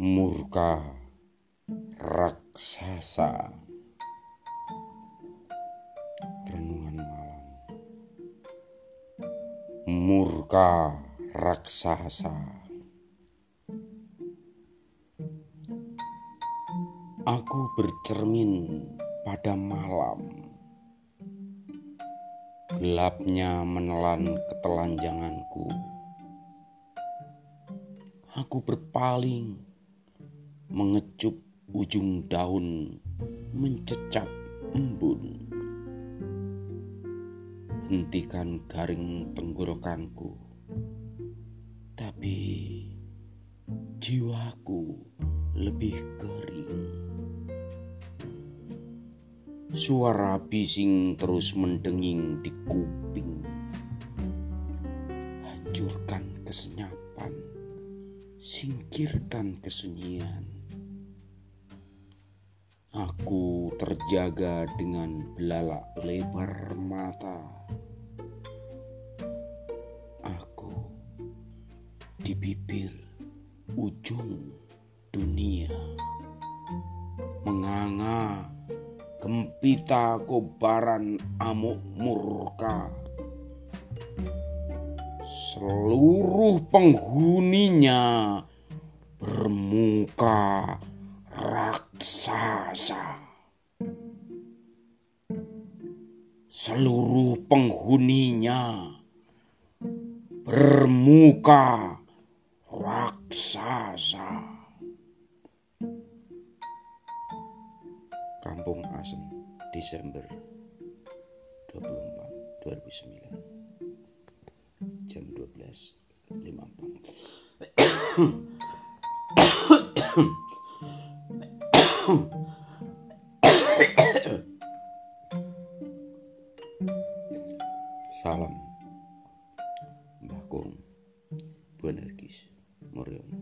murka raksasa. Renungan malam. Murka raksasa. Aku bercermin pada malam. Gelapnya menelan ketelanjanganku. Aku berpaling, mengecup ujung daun, mencecap embun. Hentikan garing tenggorokanku, tapi jiwaku lebih kering. Suara bising terus mendenging di kuping. Hancurkan kesenyapan singkirkan kesunyian. Terjaga dengan belalak lebar mata. Aku di bibir ujung dunia. Menganga gempita kobaran amuk murka seluruh penghuninya bermuka raksasa. Seluruh penghuninya bermuka raksasa. Kampung Asem, Desember 24, 2009 jam 12.54 Salam. Mbah Kong Bu Energis. Moriono